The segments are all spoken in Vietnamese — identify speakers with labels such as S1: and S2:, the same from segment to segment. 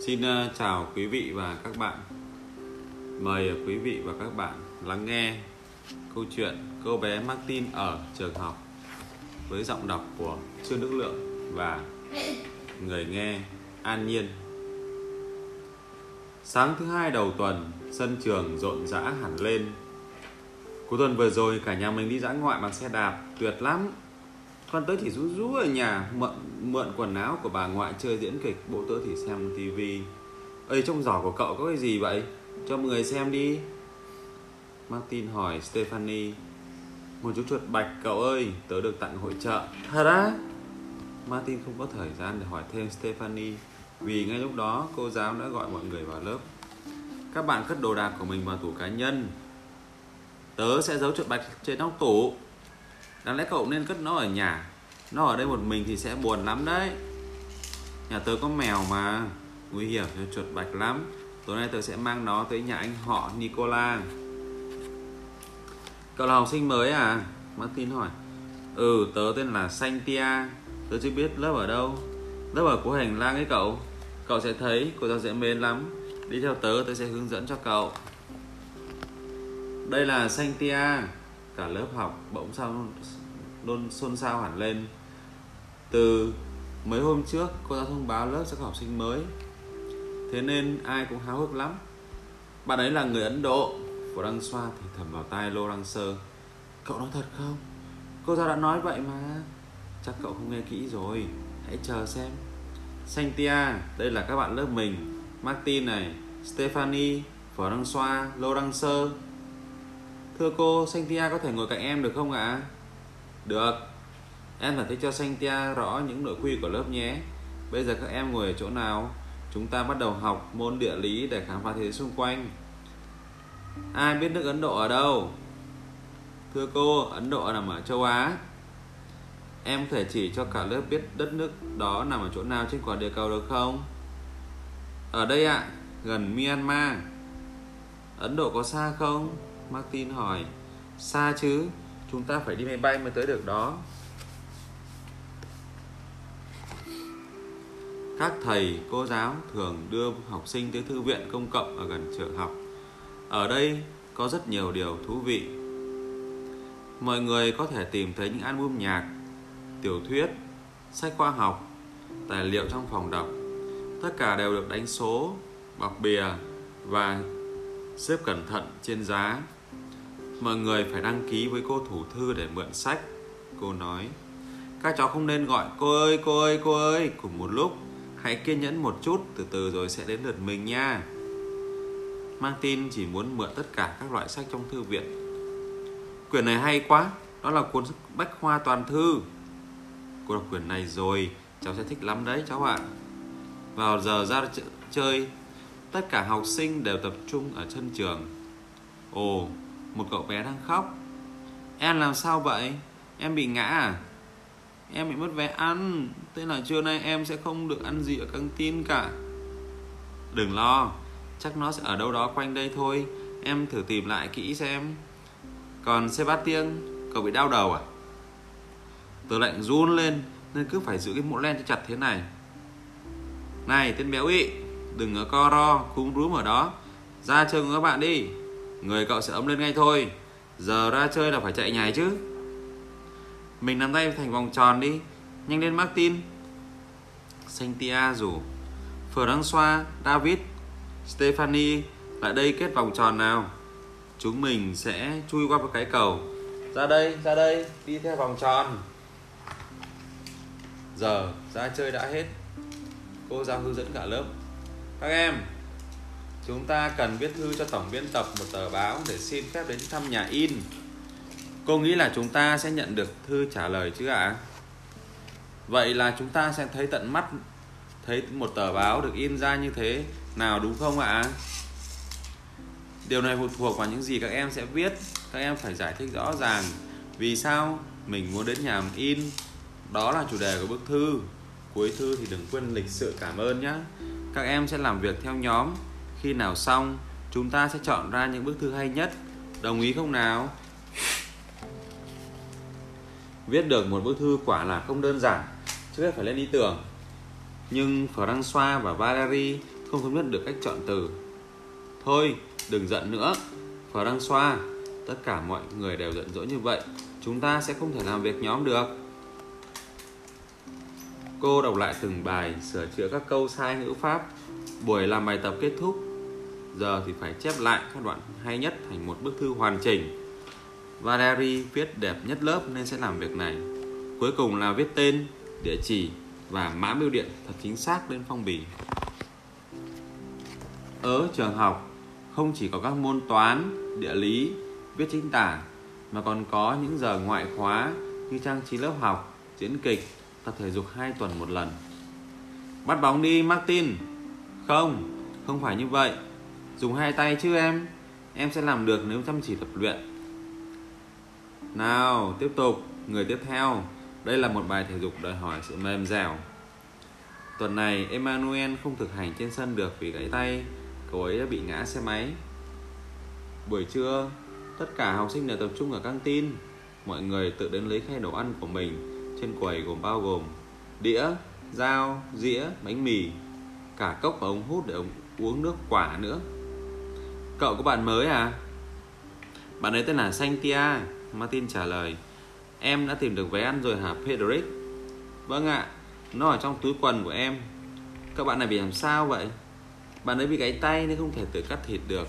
S1: Xin ờ, chào quý vị và các bạn. Mời quý vị và các bạn lắng nghe câu chuyện cô bé Martin ở trường học với giọng đọc của Trương Đức Lượng và người nghe An Nhiên. Sáng thứ hai đầu tuần, sân trường rộn rã hẳn lên. Cuối tuần vừa rồi cả nhà mình đi dã ngoại bằng xe đạp, tuyệt lắm. Con tớ chỉ rú rú ở nhà mượn, mượn quần áo của bà ngoại chơi diễn kịch, bố tớ thì xem tivi. Ơi trong giỏ của cậu có cái gì vậy? Cho mọi người xem đi. Martin hỏi Stephanie. Một chú chuột bạch cậu ơi, tớ được tặng hội trợ. Thật á? Martin không có thời gian để hỏi thêm Stephanie vì ngay lúc đó cô giáo đã gọi mọi người vào lớp. Các bạn cất đồ đạc của mình vào tủ cá nhân. Tớ sẽ giấu chuột bạch trên nóc tủ. Đáng lẽ cậu nên cất nó ở nhà. Nó ở đây một mình thì sẽ buồn lắm đấy. Nhà tớ có mèo mà. Nguy hiểm cho chuột bạch lắm. Tối nay tớ sẽ mang nó tới nhà anh họ, Nicola. Cậu là học sinh mới à? Martin hỏi. Ừ tớ tên là Santia Tớ chưa biết lớp ở đâu. Lớp ở cuối hành lang ấy cậu. Cậu sẽ thấy, cô giáo dễ mến lắm. Đi theo tớ tớ sẽ hướng dẫn cho cậu. Đây là Santia cả lớp học bỗng sao luôn xôn xao hẳn lên. Từ mấy hôm trước cô giáo thông báo lớp sẽ có học sinh mới. Thế nên ai cũng háo hức lắm. Bạn ấy là người ấn độ phổ đăng xoa thì thầm vào tai lô đăng sơ. Cậu nói thật không? Cô giáo đã nói vậy mà. Chắc cậu không nghe kỹ rồi. Hãy chờ xem. Santia, đây là các bạn lớp mình. Martin này, Stephanie, Phở Đăng Xoa, Lô Đăng Sơ. Thưa cô, Santia có thể ngồi cạnh em được không ạ? À? Được. Em giải thích cho Santia rõ những nội quy của lớp nhé. Bây giờ các em ngồi ở chỗ nào? Chúng ta bắt đầu học môn địa lý để khám phá thế giới xung quanh. Ai biết nước Ấn Độ ở đâu? Thưa cô, Ấn Độ nằm ở châu Á. Em có thể chỉ cho cả lớp biết đất nước đó nằm ở chỗ nào trên quả địa cầu được không? Ở đây ạ, à, gần Myanmar. Ấn Độ có xa không? Martin hỏi Xa chứ Chúng ta phải đi máy bay mới tới được đó. Các thầy, cô giáo thường đưa học sinh tới thư viện công cộng ở gần trường học. Ở đây có rất nhiều điều thú vị. Mọi người có thể tìm thấy những album nhạc, tiểu thuyết, sách khoa học, tài liệu trong phòng đọc. Tất cả đều được đánh số, bọc bìa và xếp cẩn thận trên giá. Mọi người phải đăng ký với cô thủ thư để mượn sách. Cô nói, Các cháu không nên gọi, cô ơi cô ơi cô ơi. Cùng một lúc, Hãy kiên nhẫn một chút, Từ từ rồi sẽ đến lượt mình nha. Martin chỉ muốn mượn tất cả các loại sách trong thư viện. Quyển này hay quá, Đó là cuốn bách khoa toàn thư. Cô đọc quyển này rồi, Cháu sẽ thích lắm đấy, cháu ạ. Vào giờ ra chơi, Tất cả học sinh đều tập trung ở chân trường. Ồ một cậu bé đang khóc. Em làm sao vậy? Em bị ngã à? Em bị mất vé ăn. Thế là trưa nay em sẽ không được ăn gì ở căng tin cả. Đừng lo, chắc nó sẽ ở đâu đó quanh đây thôi. Em thử tìm lại kỹ xem. Còn Sebastian, cậu bị đau đầu à? Tớ lạnh run lên, nên cứ phải giữ cái mũ len cho chặt thế này. Này, tên béo ị, đừng ở co ro cúm rúm ở đó. Ra chơi cùng các bạn đi người cậu sẽ ấm lên ngay thôi. Giờ ra chơi là phải chạy nhảy chứ. Mình nắm tay thành vòng tròn đi. Nhanh lên martin Santia rủ. François David, Stephanie, lại đây kết vòng tròn nào. Chúng mình sẽ chui qua một cái cầu. Ra đây ra đây. Đi theo vòng tròn. Giờ ra chơi đã hết. Cô giáo hướng dẫn cả lớp. Các em. Chúng ta cần viết thư cho tổng biên tập một tờ báo để xin phép đến thăm nhà in. Cô nghĩ là chúng ta sẽ nhận được thư trả lời chứ ạ? À? Vậy là chúng ta sẽ thấy tận mắt, thấy một tờ báo được in ra như thế nào đúng không ạ? À? Điều này phụ thuộc vào những gì các em sẽ viết. Các em phải giải thích rõ ràng vì sao mình muốn đến nhà in. Đó là chủ đề của bức thư. Cuối thư thì đừng quên lịch sự cảm ơn nhé. Các em sẽ làm việc theo nhóm khi nào xong, chúng ta sẽ chọn ra những bức thư hay nhất. Đồng ý không nào? Viết được một bức thư quả là không đơn giản, trước hết phải lên ý tưởng. Nhưng François và Valerie không thống nhất được cách chọn từ. Thôi, đừng giận nữa. Phở. Tất cả mọi người đều giận dỗi như vậy. Chúng ta sẽ không thể làm việc nhóm được. Cô đọc lại từng bài, sửa chữa các câu sai ngữ pháp. Buổi làm bài tập kết thúc. Giờ thì phải chép lại các đoạn hay nhất thành một bức thư hoàn chỉnh. Valerie viết đẹp nhất lớp nên sẽ làm việc này. Cuối cùng là viết tên, địa chỉ và mã bưu điện thật chính xác lên phong bì. Ở trường học, không chỉ có các môn toán, địa lý, viết chính tả mà còn có những giờ ngoại khóa như trang trí lớp học, diễn kịch, tập thể dục 2 tuần một lần. Bắt bóng đi Martin. Không, không phải như vậy. Dùng hai tay chứ em. Em sẽ làm được nếu chăm chỉ tập luyện. Nào, tiếp tục, người tiếp theo. Đây là một bài thể dục đòi hỏi sự mềm dẻo. Tuần này Emmanuel không thực hành trên sân được vì gãy tay, cậu ấy đã bị ngã xe máy. Buổi trưa, tất cả học sinh đều tập trung ở căng tin. Mọi người tự đến lấy khay đồ ăn của mình. Trên quầy gồm bao gồm đĩa, dao, dĩa, bánh mì, cả cốc và ống hút để uống nước quả nữa. Cậu có bạn mới à? Bạn ấy tên là Santia Martin trả lời. Em đã tìm được vé ăn rồi hả Pedrick? Vâng ạ, nó ở trong túi quần của em. Các bạn này bị làm sao vậy? Bạn ấy bị gãy tay nên không thể tự cắt thịt được.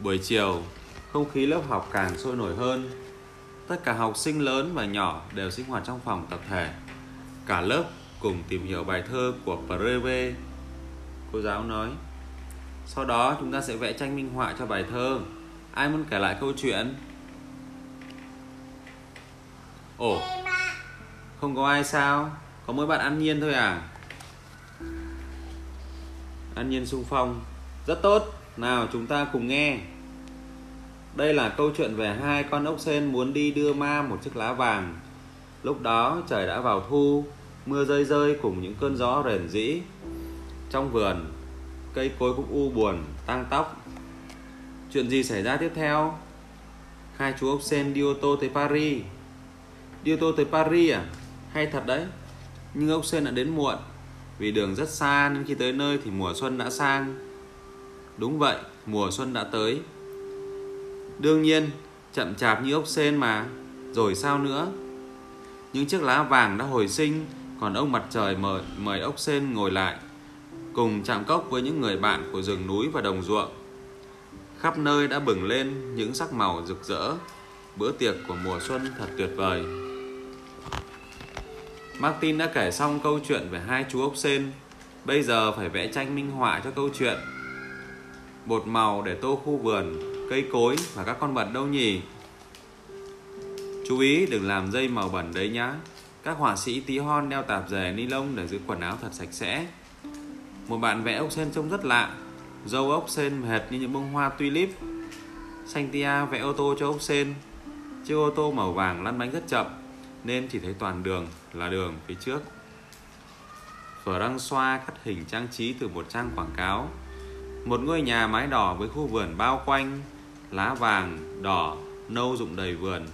S1: Buổi chiều, không khí lớp học càng sôi nổi hơn. Tất cả học sinh lớn và nhỏ đều sinh hoạt trong phòng tập thể. Cả lớp cùng tìm hiểu bài thơ của Preve. Cô giáo nói. Sau đó chúng ta sẽ vẽ tranh minh họa cho bài thơ. Ai muốn kể lại câu chuyện? Ồ, không có ai sao? Có mỗi bạn An Nhiên thôi à? An Nhiên sung phong. Rất tốt, nào chúng ta cùng nghe. Đây là câu chuyện về hai con ốc sên muốn đi đưa ma một chiếc lá vàng. Lúc đó trời đã vào thu, mưa rơi rơi cùng những cơn gió rền rĩ. Trong vườn, cây cối cũng u buồn, tăng tóc. Chuyện gì xảy ra tiếp theo? Hai chú ốc sên đi ô tô tới Paris. Đi ô tô tới Paris à? Hay thật đấy. Nhưng ốc sên đã đến muộn. Vì đường rất xa nên khi tới nơi thì mùa xuân đã sang. Đúng vậy, mùa xuân đã tới. Đương nhiên, chậm chạp như ốc sên mà, rồi sao nữa? Những chiếc lá vàng đã hồi sinh, còn ông mặt trời mời, mời ốc sên ngồi lại, cùng chạm cốc với những người bạn của rừng núi và đồng ruộng. Khắp nơi đã bừng lên những sắc màu rực rỡ, bữa tiệc của mùa xuân thật tuyệt vời. Martin đã kể xong câu chuyện về hai chú ốc sên, bây giờ phải vẽ tranh minh họa cho câu chuyện. Bột màu để tô khu vườn cây cối và các con vật đâu nhỉ? Chú ý đừng làm dây màu bẩn đấy nhá. Các họa sĩ tí hon đeo tạp dề ni lông để giữ quần áo thật sạch sẽ. Một bạn vẽ ốc sên trông rất lạ. Dâu ốc sên hệt như những bông hoa tulip. Xanh tia vẽ ô tô cho ốc sên. Chiếc ô tô màu vàng lăn bánh rất chậm nên chỉ thấy toàn đường là đường phía trước. Phở răng xoa cắt hình trang trí từ một trang quảng cáo. Một ngôi nhà mái đỏ với khu vườn bao quanh lá vàng, đỏ, nâu rụng đầy vườn.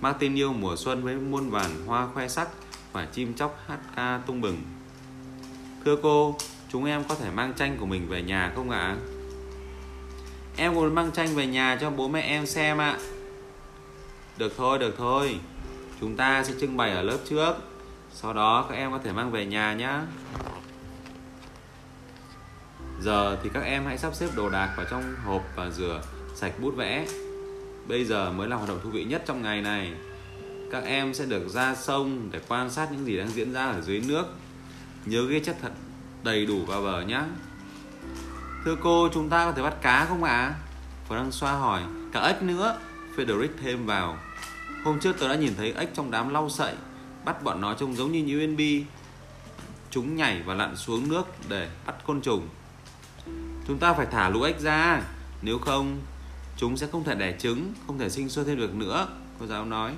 S1: Martin yêu mùa xuân với muôn vàn hoa khoe sắc và chim chóc hát ca tung bừng. Thưa cô, chúng em có thể mang tranh của mình về nhà không ạ? Em muốn mang tranh về nhà cho bố mẹ em xem ạ. Được thôi, được thôi. Chúng ta sẽ trưng bày ở lớp trước. Sau đó các em có thể mang về nhà nhé. Giờ thì các em hãy sắp xếp đồ đạc vào trong hộp và rửa sạch bút vẽ bây giờ mới là hoạt động thú vị nhất trong ngày này các em sẽ được ra sông để quan sát những gì đang diễn ra ở dưới nước nhớ ghi chất thật đầy đủ vào bờ nhé thưa cô, chúng ta có thể bắt cá không ạ? À? Frank xoa hỏi, cả ếch nữa. Frederick thêm vào. Hôm trước tôi đã nhìn thấy ếch trong đám lau sậy, bắt bọn nó trông giống như UNB chúng nhảy và lặn xuống nước để bắt côn trùng. Chúng ta phải thả lũ ếch ra. Nếu không, chúng sẽ không thể đẻ trứng, không thể sinh sôi thêm được nữa, cô giáo nói.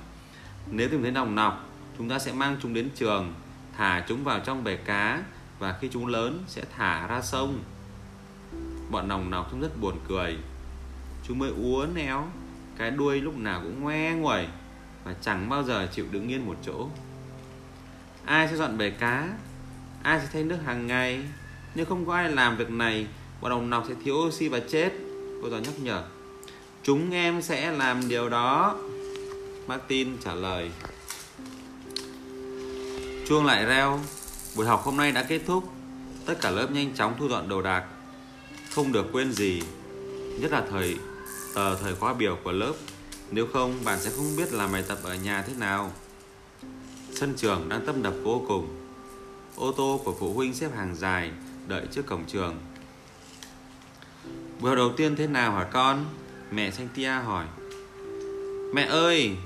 S1: Nếu tìm thấy nòng nọc, chúng ta sẽ mang chúng đến trường, thả chúng vào trong bể cá và khi chúng lớn sẽ thả ra sông. Bọn nòng nọc chúng rất buồn cười. Chúng mới uốn éo cái đuôi lúc nào cũng ngoe nguẩy và chẳng bao giờ chịu đứng yên một chỗ. Ai sẽ dọn bể cá? Ai sẽ thay nước hàng ngày? Nếu không có ai làm việc này, Bọn đồng nọc sẽ thiếu oxy và chết. Cô giáo nhắc nhở. Chúng em sẽ làm điều đó. Martin trả lời. Chuông lại reo. Buổi học hôm nay đã kết thúc. Tất cả lớp nhanh chóng thu dọn đồ đạc. Không được quên gì, Nhất là thời, tờ thời khóa biểu của lớp. Nếu không, bạn sẽ không biết làm bài tập ở nhà thế nào. Sân trường đang tâm đập vô cùng. Ô tô của phụ huynh xếp hàng dài, Đợi trước cổng trường. Buổi đầu tiên thế nào hả con? Mẹ Cynthia hỏi. Mẹ ơi,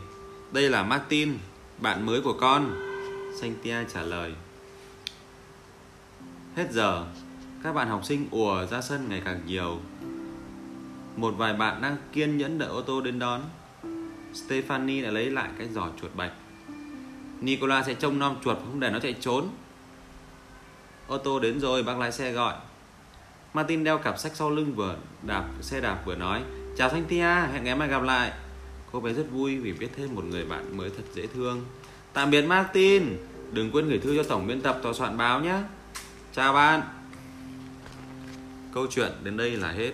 S1: Đây là Martin, Bạn mới của con. Cynthia trả lời. Hết giờ Các bạn học sinh ùa ra sân ngày càng nhiều. Một vài bạn đang kiên nhẫn đợi ô tô đến đón. Stephanie đã lấy lại cái giỏ chuột bạch. Nicola sẽ trông nom chuột không để nó chạy trốn. Ô tô đến rồi bác lái xe gọi. Martin đeo cặp sách sau lưng vừa đạp xe đạp vừa nói Chào Thanh Tia, hẹn ngày mai gặp lại. Cô bé rất vui vì biết thêm một người bạn mới thật dễ thương. Tạm biệt Martin Đừng quên gửi thư cho tổng biên tập tòa soạn báo nhé. Chào bạn. Câu chuyện đến đây là hết.